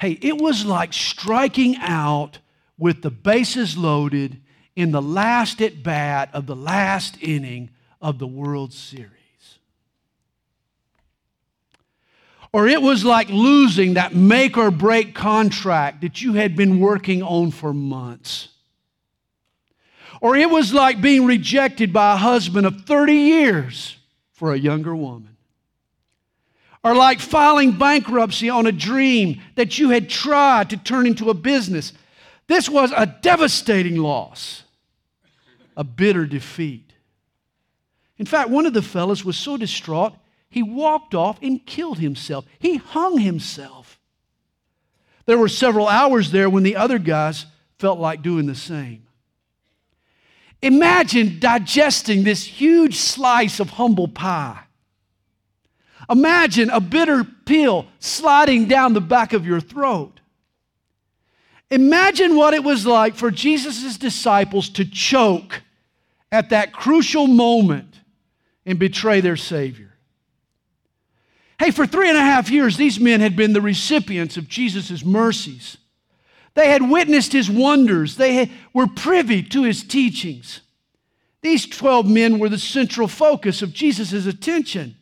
Hey, it was like striking out with the bases loaded in the last at bat of the last inning of the World Series. Or it was like losing that make or break contract that you had been working on for months. Or it was like being rejected by a husband of 30 years for a younger woman. Or like filing bankruptcy on a dream that you had tried to turn into a business. This was a devastating loss, a bitter defeat. In fact, one of the fellows was so distraught, he walked off and killed himself. He hung himself. There were several hours there when the other guys felt like doing the same. Imagine digesting this huge slice of humble pie. Imagine a bitter pill sliding down the back of your throat. Imagine what it was like for Jesus' disciples to choke at that crucial moment and betray their Savior. Hey, for three and a half years, these men had been the recipients of Jesus' mercies. They had witnessed his wonders, they were privy to his teachings. These 12 men were the central focus of Jesus' attention.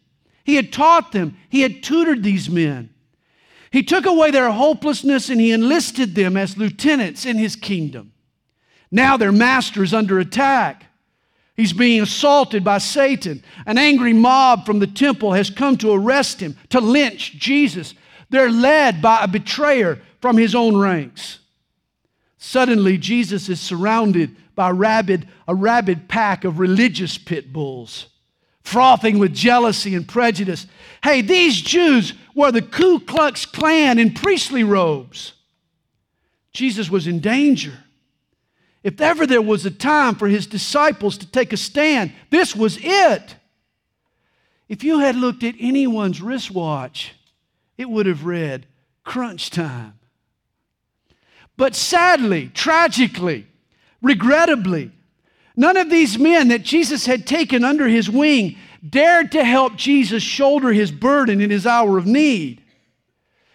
He had taught them, he had tutored these men. He took away their hopelessness and he enlisted them as lieutenants in his kingdom. Now their master is under attack. He's being assaulted by Satan. An angry mob from the temple has come to arrest him, to lynch Jesus. They're led by a betrayer from his own ranks. Suddenly, Jesus is surrounded by a rabid, a rabid pack of religious pit bulls, frothing with jealousy and prejudice. Hey, these Jews were the Ku Klux Klan in priestly robes. Jesus was in danger. If ever there was a time for his disciples to take a stand, this was it. If you had looked at anyone's wristwatch, it would have read crunch time. But sadly, tragically, regrettably, none of these men that Jesus had taken under his wing dared to help Jesus shoulder his burden in his hour of need.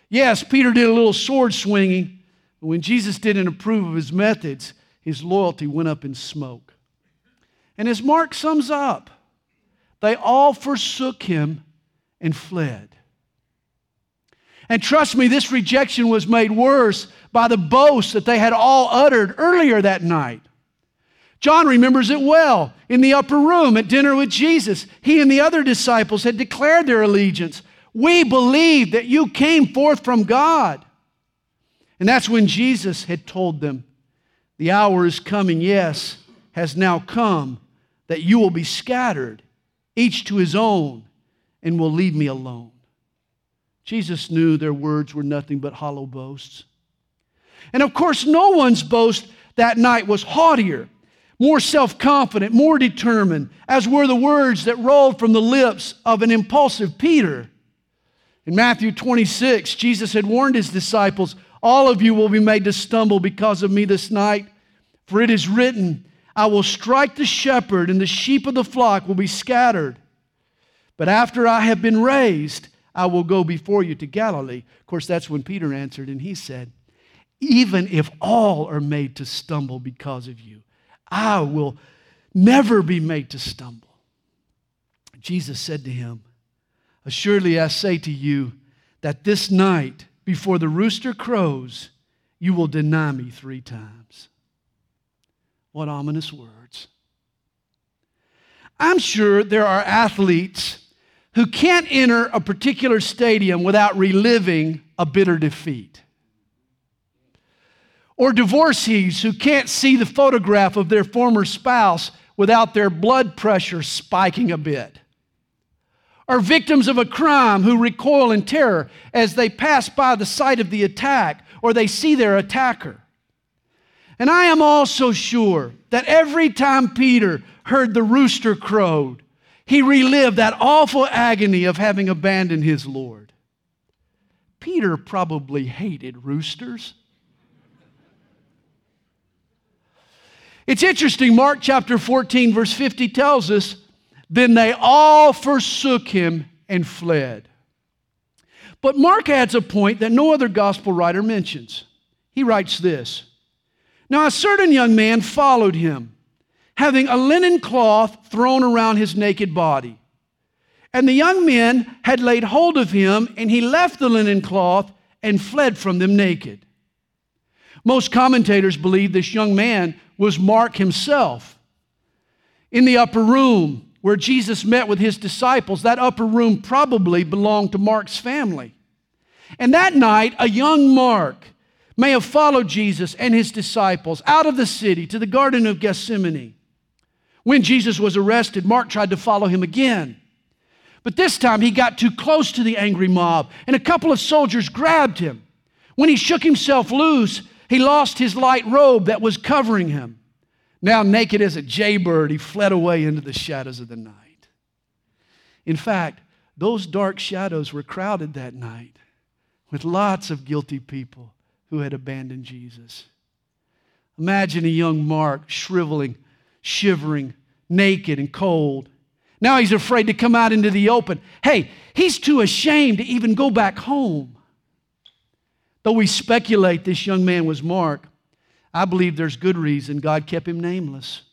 Yes, Peter did a little sword swinging, but when Jesus didn't approve of his methods, his loyalty went up in smoke. And as Mark sums up, they all forsook him and fled. And trust me, this rejection was made worse by the boast that they had all uttered earlier that night. John remembers it well. In the upper room at dinner with Jesus, he and the other disciples had declared their allegiance. We believe that you came forth from God. And that's when Jesus had told them, the hour is coming, yes, has now come, that you will be scattered, each to his own, and will leave me alone. Jesus knew their words were nothing but hollow boasts. And of course, no one's boast that night was haughtier, more self confident, more determined, as were the words that rolled from the lips of an impulsive Peter. In Matthew 26, Jesus had warned his disciples all of you will be made to stumble because of me this night. For it is written, I will strike the shepherd, and the sheep of the flock will be scattered. But after I have been raised, I will go before you to Galilee. Of course, that's when Peter answered, and he said, Even if all are made to stumble because of you, I will never be made to stumble. Jesus said to him, Assuredly I say to you that this night, before the rooster crows, you will deny me three times. What ominous words. I'm sure there are athletes who can't enter a particular stadium without reliving a bitter defeat. Or divorcees who can't see the photograph of their former spouse without their blood pressure spiking a bit or victims of a crime who recoil in terror as they pass by the site of the attack or they see their attacker. And I am also sure that every time Peter heard the rooster crowed, he relived that awful agony of having abandoned his Lord. Peter probably hated roosters. It's interesting, Mark chapter 14, verse 50 tells us then they all forsook him and fled. But Mark adds a point that no other gospel writer mentions. He writes this Now a certain young man followed him, having a linen cloth thrown around his naked body. And the young men had laid hold of him, and he left the linen cloth and fled from them naked. Most commentators believe this young man was Mark himself. In the upper room, where Jesus met with his disciples, that upper room probably belonged to Mark's family. And that night, a young Mark may have followed Jesus and his disciples out of the city to the Garden of Gethsemane. When Jesus was arrested, Mark tried to follow him again. But this time he got too close to the angry mob, and a couple of soldiers grabbed him. When he shook himself loose, he lost his light robe that was covering him. Now, naked as a jaybird, he fled away into the shadows of the night. In fact, those dark shadows were crowded that night with lots of guilty people who had abandoned Jesus. Imagine a young Mark shriveling, shivering, naked, and cold. Now he's afraid to come out into the open. Hey, he's too ashamed to even go back home. Though we speculate this young man was Mark, I believe there's good reason God kept him nameless.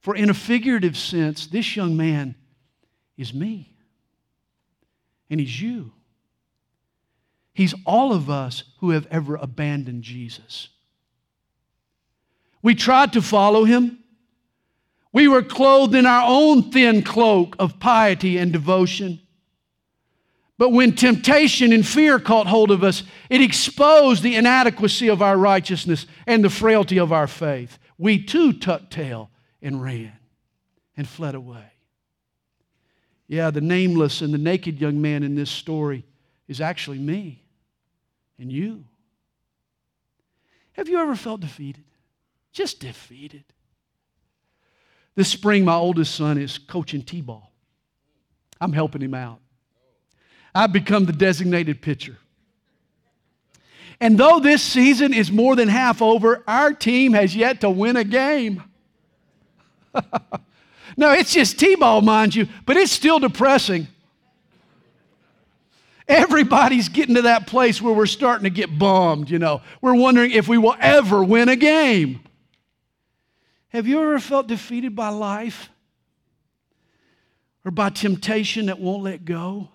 For, in a figurative sense, this young man is me, and he's you. He's all of us who have ever abandoned Jesus. We tried to follow him. We were clothed in our own thin cloak of piety and devotion. But when temptation and fear caught hold of us, it exposed the inadequacy of our righteousness and the frailty of our faith. We too tucked tail and ran and fled away. Yeah, the nameless and the naked young man in this story is actually me and you. Have you ever felt defeated? Just defeated. This spring, my oldest son is coaching T ball. I'm helping him out. I've become the designated pitcher. And though this season is more than half over, our team has yet to win a game. no, it's just T ball, mind you, but it's still depressing. Everybody's getting to that place where we're starting to get bummed, you know. We're wondering if we will ever win a game. Have you ever felt defeated by life or by temptation that won't let go?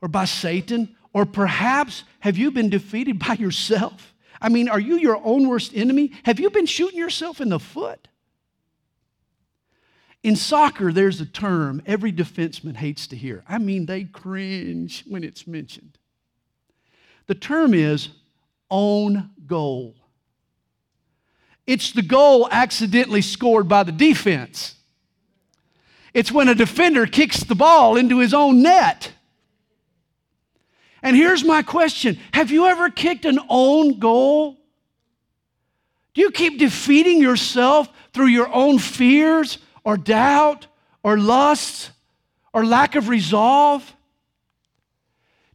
Or by Satan? Or perhaps have you been defeated by yourself? I mean, are you your own worst enemy? Have you been shooting yourself in the foot? In soccer, there's a term every defenseman hates to hear. I mean, they cringe when it's mentioned. The term is own goal. It's the goal accidentally scored by the defense. It's when a defender kicks the ball into his own net. And here's my question Have you ever kicked an own goal? Do you keep defeating yourself through your own fears or doubt or lusts or lack of resolve?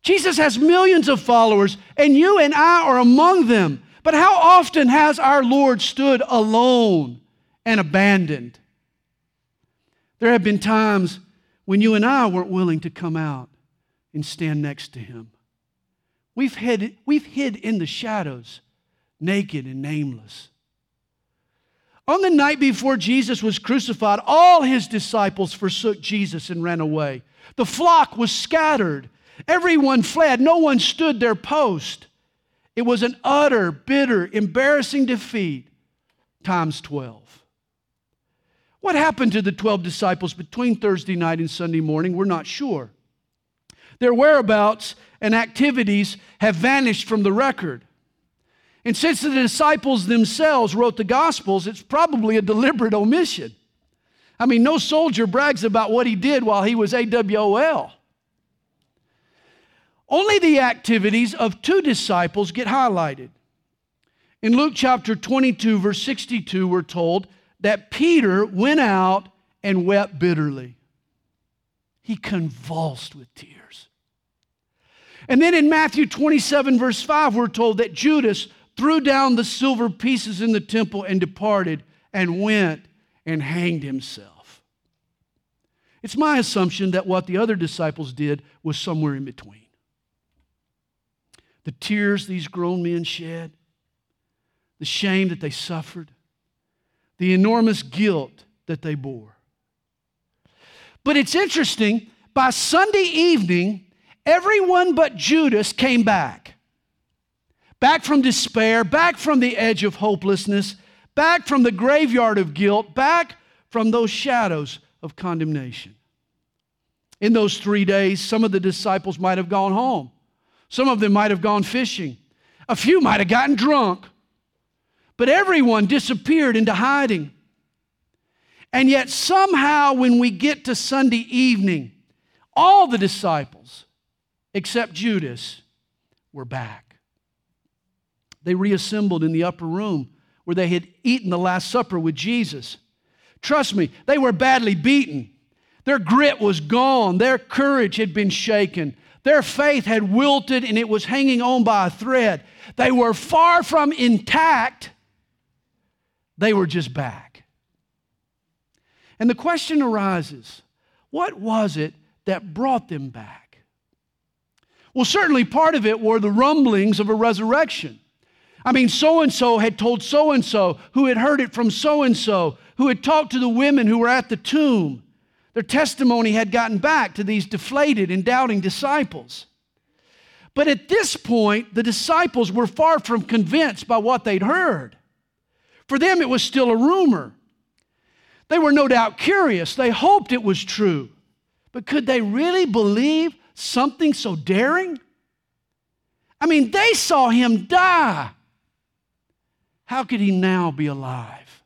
Jesus has millions of followers, and you and I are among them. But how often has our Lord stood alone and abandoned? There have been times when you and I weren't willing to come out and stand next to Him. We've hid, we've hid in the shadows, naked and nameless. On the night before Jesus was crucified, all his disciples forsook Jesus and ran away. The flock was scattered. Everyone fled. No one stood their post. It was an utter, bitter, embarrassing defeat times 12. What happened to the 12 disciples between Thursday night and Sunday morning? We're not sure. Their whereabouts and activities have vanished from the record. And since the disciples themselves wrote the Gospels, it's probably a deliberate omission. I mean, no soldier brags about what he did while he was AWOL. Only the activities of two disciples get highlighted. In Luke chapter 22, verse 62, we're told that Peter went out and wept bitterly. He convulsed with tears. And then in Matthew 27, verse 5, we're told that Judas threw down the silver pieces in the temple and departed and went and hanged himself. It's my assumption that what the other disciples did was somewhere in between. The tears these grown men shed, the shame that they suffered, the enormous guilt that they bore. But it's interesting, by Sunday evening, everyone but Judas came back. Back from despair, back from the edge of hopelessness, back from the graveyard of guilt, back from those shadows of condemnation. In those three days, some of the disciples might have gone home. Some of them might have gone fishing. A few might have gotten drunk. But everyone disappeared into hiding. And yet, somehow, when we get to Sunday evening, all the disciples, except Judas, were back. They reassembled in the upper room where they had eaten the Last Supper with Jesus. Trust me, they were badly beaten. Their grit was gone, their courage had been shaken, their faith had wilted and it was hanging on by a thread. They were far from intact, they were just back. And the question arises what was it that brought them back? Well, certainly part of it were the rumblings of a resurrection. I mean, so and so had told so and so, who had heard it from so and so, who had talked to the women who were at the tomb. Their testimony had gotten back to these deflated and doubting disciples. But at this point, the disciples were far from convinced by what they'd heard. For them, it was still a rumor. They were no doubt curious. They hoped it was true. But could they really believe something so daring? I mean, they saw him die. How could he now be alive?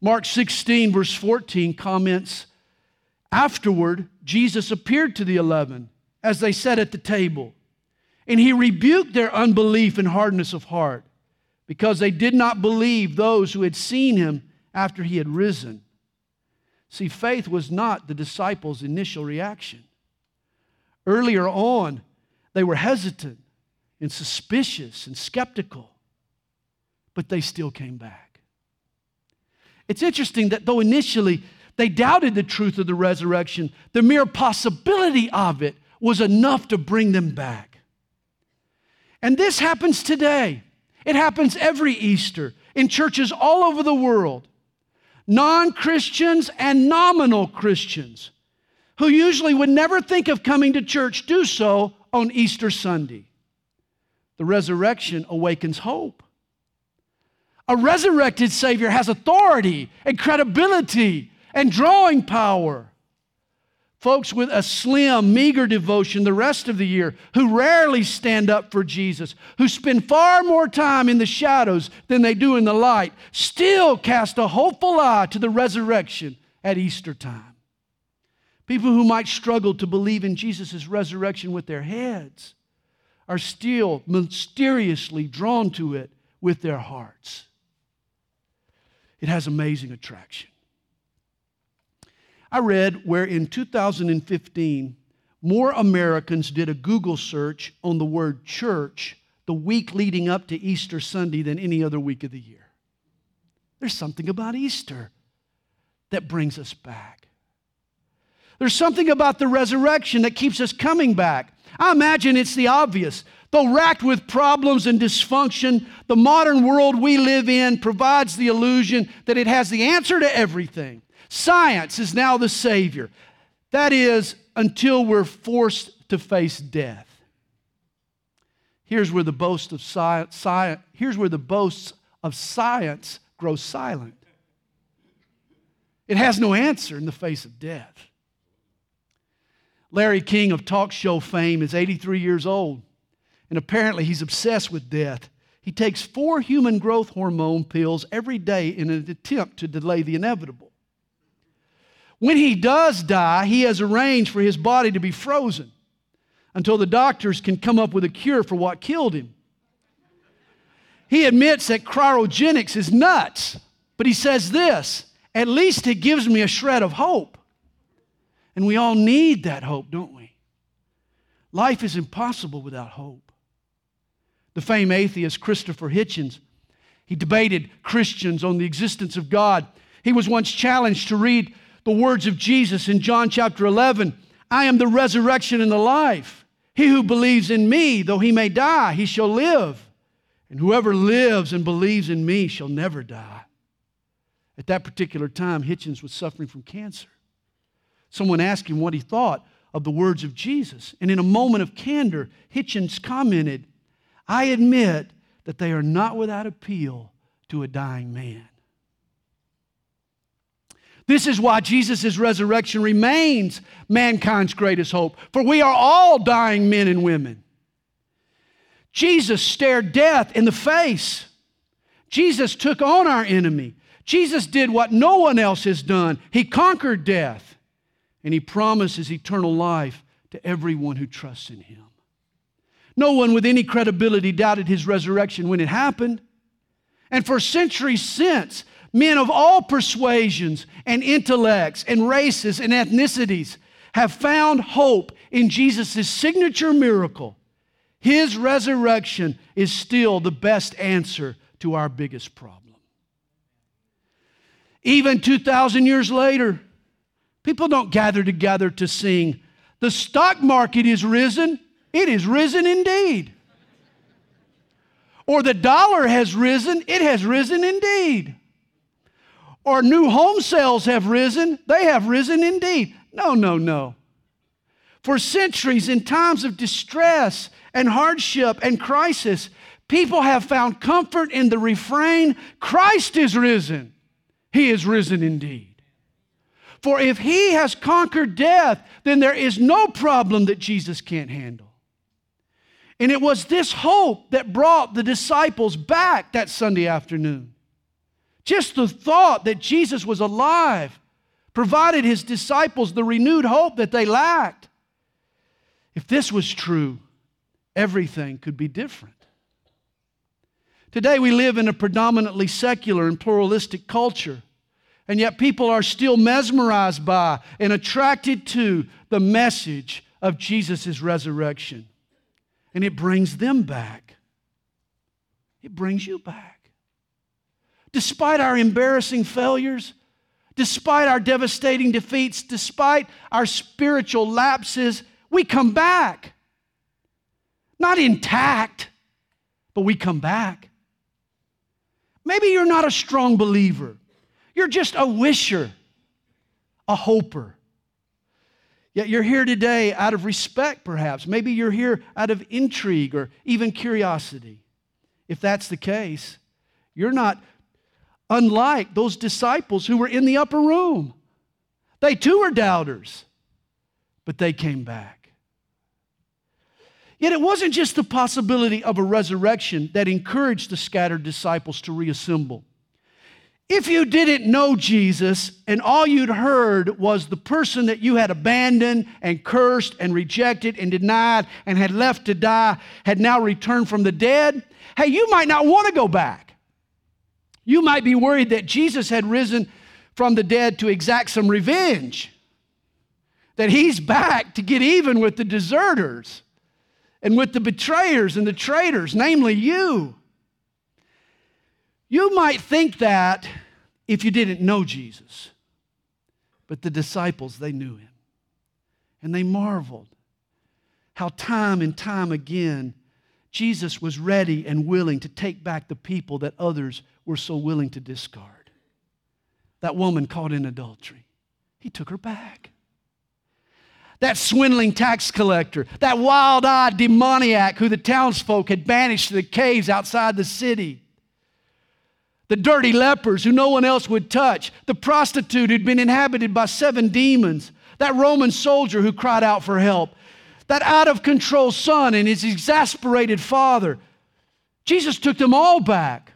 Mark 16, verse 14 comments Afterward, Jesus appeared to the eleven as they sat at the table, and he rebuked their unbelief and hardness of heart because they did not believe those who had seen him after he had risen. See, faith was not the disciples' initial reaction. Earlier on, they were hesitant and suspicious and skeptical but they still came back. It's interesting that though initially they doubted the truth of the resurrection, the mere possibility of it was enough to bring them back. And this happens today. It happens every Easter in churches all over the world. Non Christians and nominal Christians who usually would never think of coming to church do so on Easter Sunday. The resurrection awakens hope. A resurrected Savior has authority and credibility and drawing power. Folks with a slim, meager devotion the rest of the year who rarely stand up for Jesus, who spend far more time in the shadows than they do in the light, still cast a hopeful eye to the resurrection at Easter time. People who might struggle to believe in Jesus' resurrection with their heads are still mysteriously drawn to it with their hearts. It has amazing attraction. I read where in 2015, more Americans did a Google search on the word church the week leading up to Easter Sunday than any other week of the year. There's something about Easter that brings us back. There's something about the resurrection that keeps us coming back. I imagine it's the obvious. Though racked with problems and dysfunction, the modern world we live in provides the illusion that it has the answer to everything. Science is now the savior. That is, until we're forced to face death. Here's where the boast of science, science here's where the boasts of science grow silent. It has no answer in the face of death. Larry King of talk show fame is 83 years old and apparently he's obsessed with death. He takes four human growth hormone pills every day in an attempt to delay the inevitable. When he does die, he has arranged for his body to be frozen until the doctors can come up with a cure for what killed him. He admits that cryogenics is nuts, but he says this at least it gives me a shred of hope. And we all need that hope, don't we? Life is impossible without hope the famed atheist Christopher Hitchens. He debated Christians on the existence of God. He was once challenged to read the words of Jesus in John chapter 11 I am the resurrection and the life. He who believes in me, though he may die, he shall live. And whoever lives and believes in me shall never die. At that particular time, Hitchens was suffering from cancer. Someone asked him what he thought of the words of Jesus. And in a moment of candor, Hitchens commented, I admit that they are not without appeal to a dying man. This is why Jesus' resurrection remains mankind's greatest hope, for we are all dying men and women. Jesus stared death in the face. Jesus took on our enemy. Jesus did what no one else has done. He conquered death, and he promises eternal life to everyone who trusts in him. No one with any credibility doubted his resurrection when it happened. And for centuries since, Men of all persuasions and intellects and races and ethnicities have found hope in Jesus' signature miracle. His resurrection is still the best answer to our biggest problem. Even 2,000 years later, people don't gather together to sing, The stock market is risen. It is risen indeed. Or the dollar has risen. It has risen indeed or new home sales have risen. They have risen indeed. No, no, no. For centuries, in times of distress and hardship and crisis, people have found comfort in the refrain Christ is risen. He is risen indeed. For if he has conquered death, then there is no problem that Jesus can't handle. And it was this hope that brought the disciples back that Sunday afternoon. Just the thought that Jesus was alive provided his disciples the renewed hope that they lacked. If this was true, everything could be different. Today, we live in a predominantly secular and pluralistic culture, and yet people are still mesmerized by and attracted to the message of Jesus' resurrection. And it brings them back. It brings you back despite our embarrassing failures, despite our devastating defeats, despite our spiritual lapses, we come back. Not intact, but we come back. Maybe you're not a strong believer, you're just a wisher, a hoper. Yet you're here today out of respect, perhaps. Maybe you're here out of intrigue or even curiosity. If that's the case, you're not unlike those disciples who were in the upper room. They too were doubters, but they came back. Yet it wasn't just the possibility of a resurrection that encouraged the scattered disciples to reassemble. If you didn't know Jesus and all you'd heard was the person that you had abandoned and cursed and rejected and denied and had left to die had now returned from the dead, hey, you might not want to go back. You might be worried that Jesus had risen from the dead to exact some revenge, that he's back to get even with the deserters and with the betrayers and the traitors, namely you. You might think that if you didn't know Jesus, but the disciples, they knew him. And they marveled how time and time again Jesus was ready and willing to take back the people that others were so willing to discard. That woman caught in adultery, he took her back. That swindling tax collector, that wild eyed demoniac who the townsfolk had banished to the caves outside the city, the dirty lepers who no one else would touch, the prostitute who'd been inhabited by seven demons, that Roman soldier who cried out for help, that out of control son and his exasperated father. Jesus took them all back.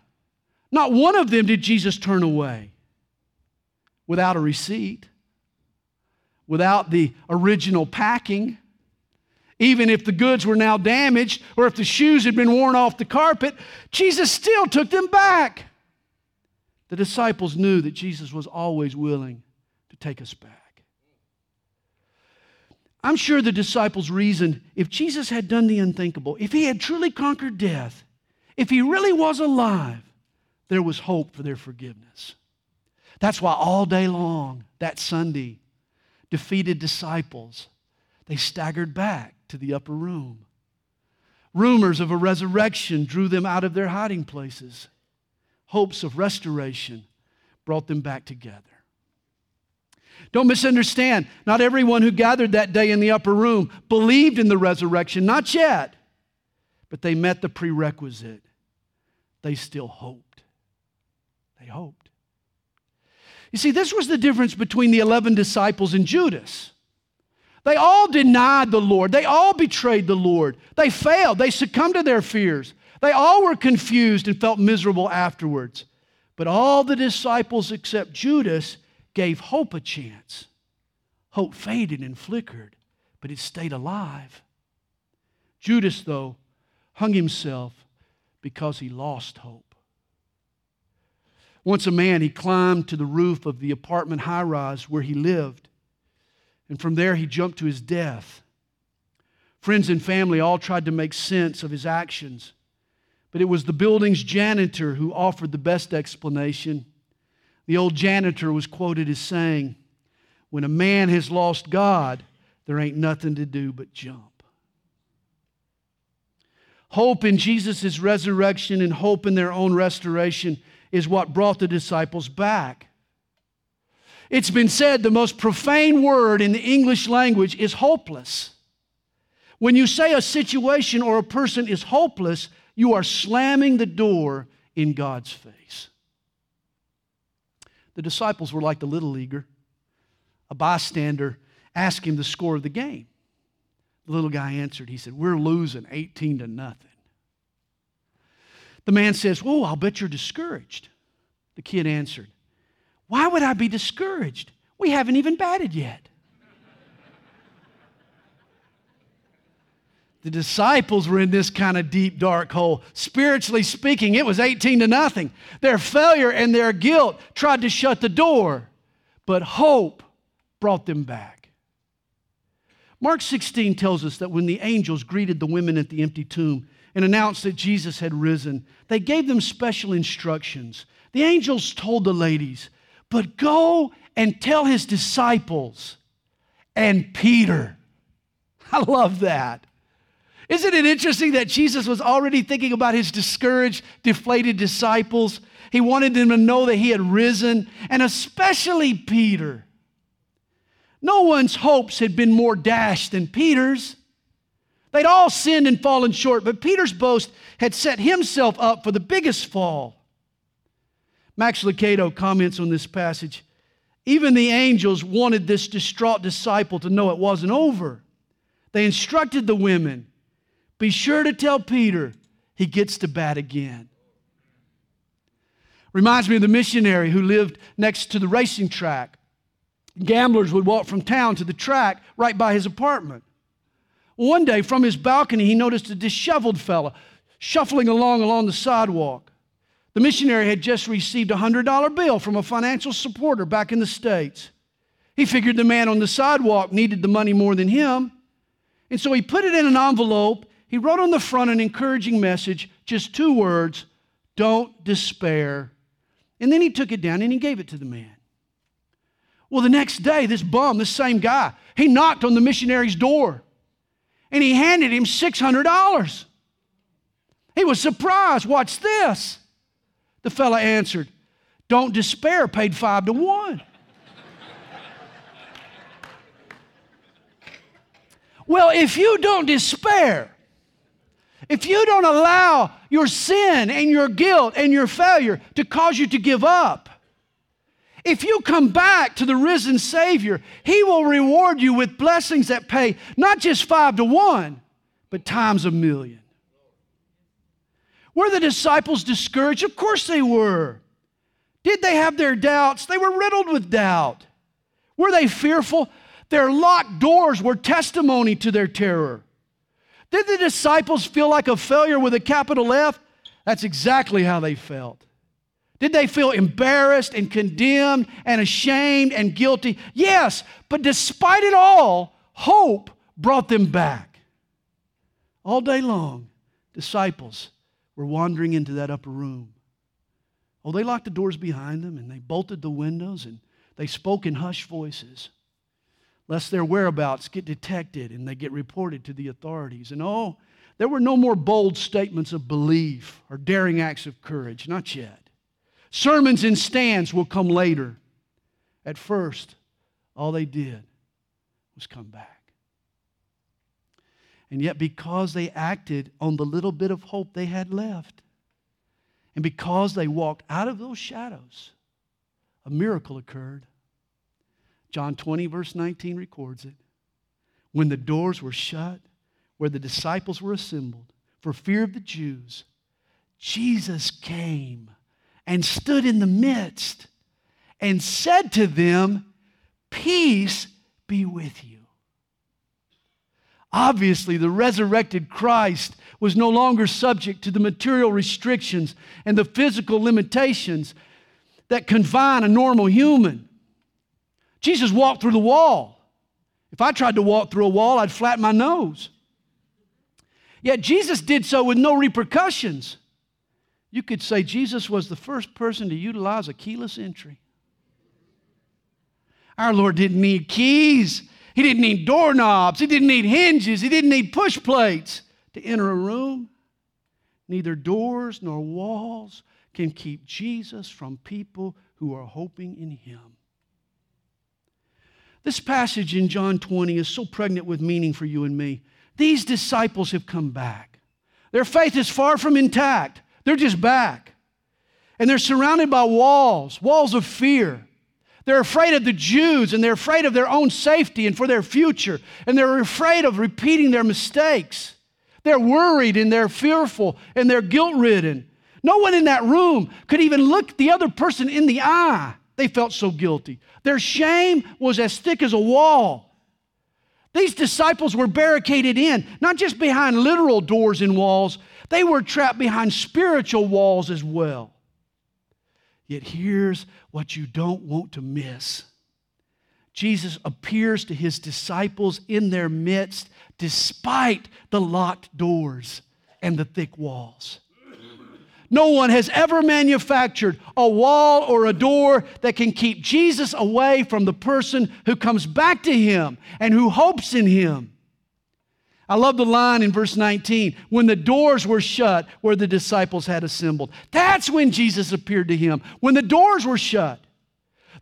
Not one of them did Jesus turn away without a receipt, without the original packing. Even if the goods were now damaged or if the shoes had been worn off the carpet, Jesus still took them back. The disciples knew that Jesus was always willing to take us back. I'm sure the disciples reasoned if Jesus had done the unthinkable, if he had truly conquered death, if he really was alive, there was hope for their forgiveness. That's why all day long that Sunday, defeated disciples, they staggered back to the upper room. Rumors of a resurrection drew them out of their hiding places. Hopes of restoration brought them back together. Don't misunderstand. Not everyone who gathered that day in the upper room believed in the resurrection, not yet. But they met the prerequisite. They still hoped. They hoped. You see, this was the difference between the 11 disciples and Judas. They all denied the Lord. They all betrayed the Lord. They failed. They succumbed to their fears. They all were confused and felt miserable afterwards. But all the disciples except Judas gave hope a chance. Hope faded and flickered, but it stayed alive. Judas, though, hung himself because he lost hope. Once a man, he climbed to the roof of the apartment high rise where he lived, and from there he jumped to his death. Friends and family all tried to make sense of his actions, but it was the building's janitor who offered the best explanation. The old janitor was quoted as saying, When a man has lost God, there ain't nothing to do but jump. Hope in Jesus' resurrection and hope in their own restoration is what brought the disciples back. It's been said the most profane word in the English language is hopeless. When you say a situation or a person is hopeless, you are slamming the door in God's face. The disciples were like the little leaguer. A bystander asked him the score of the game. The little guy answered. He said, We're losing 18 to nothing. The man says, Whoa, I'll bet you're discouraged. The kid answered, Why would I be discouraged? We haven't even batted yet. The disciples were in this kind of deep, dark hole. Spiritually speaking, it was 18 to nothing. Their failure and their guilt tried to shut the door, but hope brought them back. Mark 16 tells us that when the angels greeted the women at the empty tomb and announced that Jesus had risen, they gave them special instructions. The angels told the ladies, But go and tell his disciples and Peter. I love that. Isn't it interesting that Jesus was already thinking about his discouraged, deflated disciples? He wanted them to know that he had risen, and especially Peter. No one's hopes had been more dashed than Peter's. They'd all sinned and fallen short, but Peter's boast had set himself up for the biggest fall. Max Lucado comments on this passage. Even the angels wanted this distraught disciple to know it wasn't over. They instructed the women be sure to tell Peter he gets to bat again. Reminds me of the missionary who lived next to the racing track. Gamblers would walk from town to the track right by his apartment. One day, from his balcony, he noticed a disheveled fellow shuffling along along the sidewalk. The missionary had just received a $100 bill from a financial supporter back in the States. He figured the man on the sidewalk needed the money more than him. And so he put it in an envelope he wrote on the front an encouraging message, just two words don't despair. And then he took it down and he gave it to the man. Well, the next day, this bum, this same guy, he knocked on the missionary's door and he handed him $600. He was surprised. Watch this. The fella answered, Don't despair, paid five to one. well, if you don't despair, if you don't allow your sin and your guilt and your failure to cause you to give up, if you come back to the risen Savior, He will reward you with blessings that pay not just five to one, but times a million. Were the disciples discouraged? Of course they were. Did they have their doubts? They were riddled with doubt. Were they fearful? Their locked doors were testimony to their terror. Did the disciples feel like a failure with a capital F? That's exactly how they felt. Did they feel embarrassed and condemned and ashamed and guilty? Yes, but despite it all, hope brought them back. All day long, disciples were wandering into that upper room. Oh, they locked the doors behind them and they bolted the windows and they spoke in hushed voices, lest their whereabouts get detected and they get reported to the authorities. And oh, there were no more bold statements of belief or daring acts of courage, not yet. Sermons and stands will come later. At first, all they did was come back. And yet, because they acted on the little bit of hope they had left, and because they walked out of those shadows, a miracle occurred. John 20, verse 19 records it. When the doors were shut, where the disciples were assembled, for fear of the Jews, Jesus came and stood in the midst and said to them, Peace be with you. Obviously, the resurrected Christ was no longer subject to the material restrictions and the physical limitations that confine a normal human. Jesus walked through the wall. If I tried to walk through a wall, I'd flatten my nose. Yet Jesus did so with no repercussions. You could say Jesus was the first person to utilize a keyless entry. Our Lord didn't need keys. He didn't need doorknobs. He didn't need hinges. He didn't need push plates to enter a room. Neither doors nor walls can keep Jesus from people who are hoping in Him. This passage in John 20 is so pregnant with meaning for you and me. These disciples have come back. Their faith is far from intact, they're just back. And they're surrounded by walls, walls of fear. They're afraid of the Jews and they're afraid of their own safety and for their future. And they're afraid of repeating their mistakes. They're worried and they're fearful and they're guilt ridden. No one in that room could even look the other person in the eye. They felt so guilty. Their shame was as thick as a wall. These disciples were barricaded in, not just behind literal doors and walls, they were trapped behind spiritual walls as well. Yet here's what you don't want to miss Jesus appears to his disciples in their midst despite the locked doors and the thick walls. No one has ever manufactured a wall or a door that can keep Jesus away from the person who comes back to him and who hopes in him. I love the line in verse 19 when the doors were shut where the disciples had assembled. That's when Jesus appeared to him, when the doors were shut.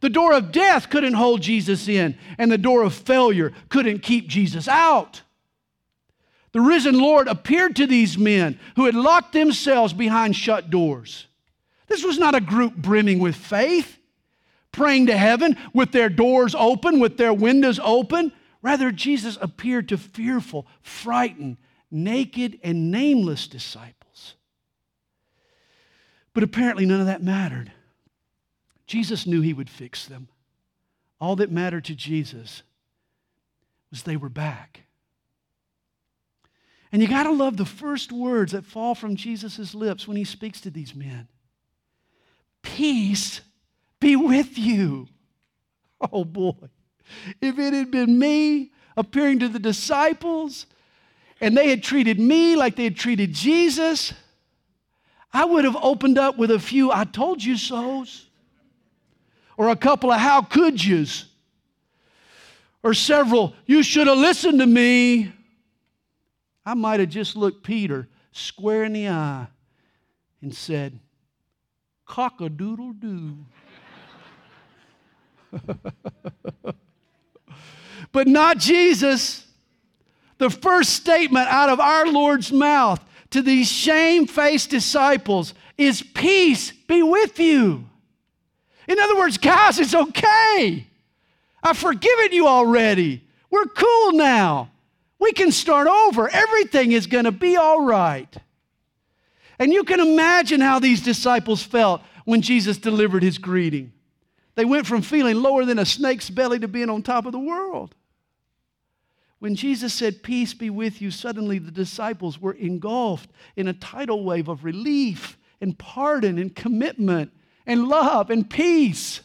The door of death couldn't hold Jesus in, and the door of failure couldn't keep Jesus out. The risen Lord appeared to these men who had locked themselves behind shut doors. This was not a group brimming with faith, praying to heaven with their doors open, with their windows open. Rather, Jesus appeared to fearful, frightened, naked, and nameless disciples. But apparently, none of that mattered. Jesus knew he would fix them. All that mattered to Jesus was they were back. And you got to love the first words that fall from Jesus' lips when he speaks to these men Peace be with you. Oh boy. If it had been me appearing to the disciples and they had treated me like they had treated Jesus, I would have opened up with a few I told you so's or a couple of how could yous or several you should have listened to me. I might have just looked Peter square in the eye and said, cock a doodle doo. but not Jesus. The first statement out of our Lord's mouth to these shamefaced disciples is Peace be with you. In other words, guys, it's okay. I've forgiven you already. We're cool now. We can start over. Everything is going to be all right. And you can imagine how these disciples felt when Jesus delivered his greeting. They went from feeling lower than a snake's belly to being on top of the world. When Jesus said, Peace be with you, suddenly the disciples were engulfed in a tidal wave of relief and pardon and commitment and love and peace.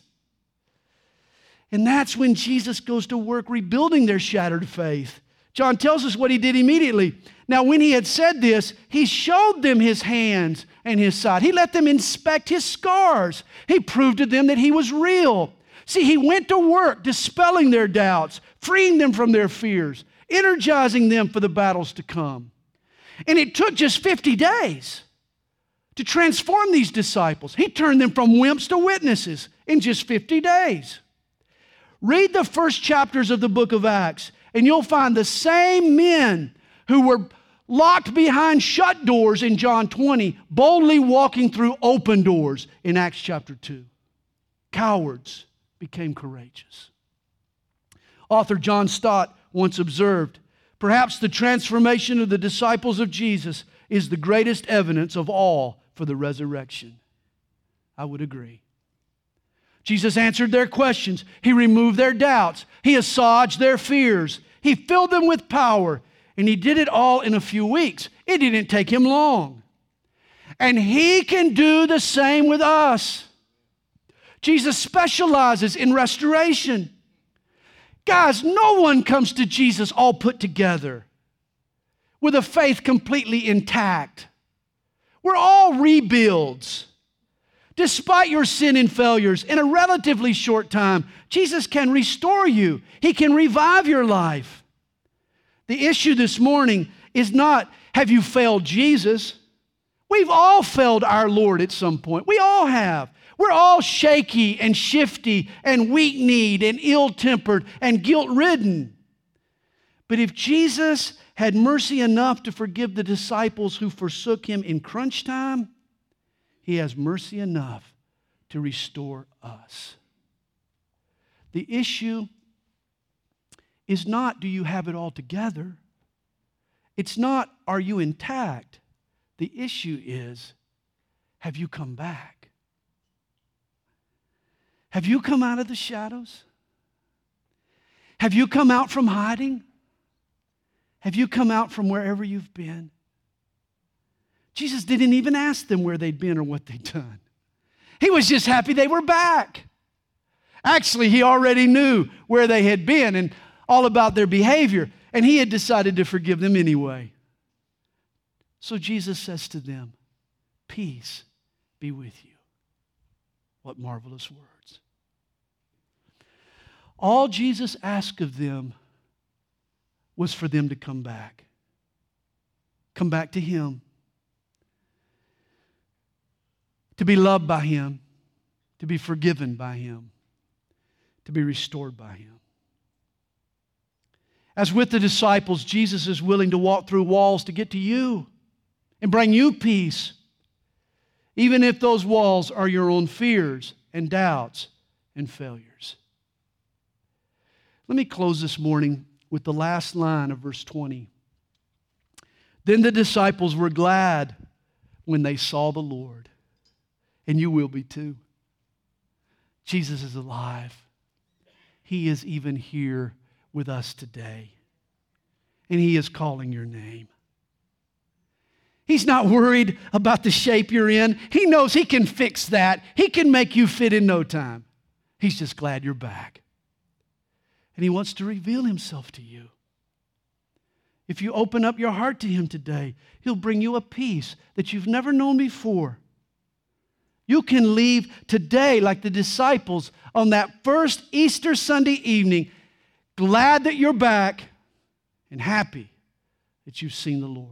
And that's when Jesus goes to work rebuilding their shattered faith, John tells us what he did immediately. Now, when he had said this, he showed them his hands and his side. He let them inspect his scars. He proved to them that he was real. See, he went to work dispelling their doubts, freeing them from their fears, energizing them for the battles to come. And it took just 50 days to transform these disciples. He turned them from wimps to witnesses in just 50 days. Read the first chapters of the book of Acts, and you'll find the same men who were locked behind shut doors in John 20, boldly walking through open doors in Acts chapter 2. Cowards became courageous. Author John Stott once observed perhaps the transformation of the disciples of Jesus is the greatest evidence of all for the resurrection. I would agree. Jesus answered their questions. He removed their doubts. He assuaged their fears. He filled them with power. And he did it all in a few weeks. It didn't take him long. And he can do the same with us. Jesus specializes in restoration. Guys, no one comes to Jesus all put together with a faith completely intact. We're all rebuilds. Despite your sin and failures, in a relatively short time, Jesus can restore you. He can revive your life. The issue this morning is not have you failed Jesus? We've all failed our Lord at some point. We all have. We're all shaky and shifty and weak kneed and ill tempered and guilt ridden. But if Jesus had mercy enough to forgive the disciples who forsook him in crunch time, he has mercy enough to restore us. The issue is not do you have it all together? It's not are you intact? The issue is have you come back? Have you come out of the shadows? Have you come out from hiding? Have you come out from wherever you've been? Jesus didn't even ask them where they'd been or what they'd done. He was just happy they were back. Actually, he already knew where they had been and all about their behavior, and he had decided to forgive them anyway. So Jesus says to them, Peace be with you. What marvelous words. All Jesus asked of them was for them to come back. Come back to Him. To be loved by Him. To be forgiven by Him. To be restored by Him. As with the disciples, Jesus is willing to walk through walls to get to you and bring you peace, even if those walls are your own fears and doubts and failures. Let me close this morning with the last line of verse 20. Then the disciples were glad when they saw the Lord. And you will be too. Jesus is alive. He is even here with us today. And He is calling your name. He's not worried about the shape you're in. He knows He can fix that. He can make you fit in no time. He's just glad you're back and He wants to reveal Himself to you. If you open up your heart to Him today, He'll bring you a peace that you've never known before. You can leave today like the disciples on that first Easter Sunday evening, glad that you're back and happy that you've seen the Lord.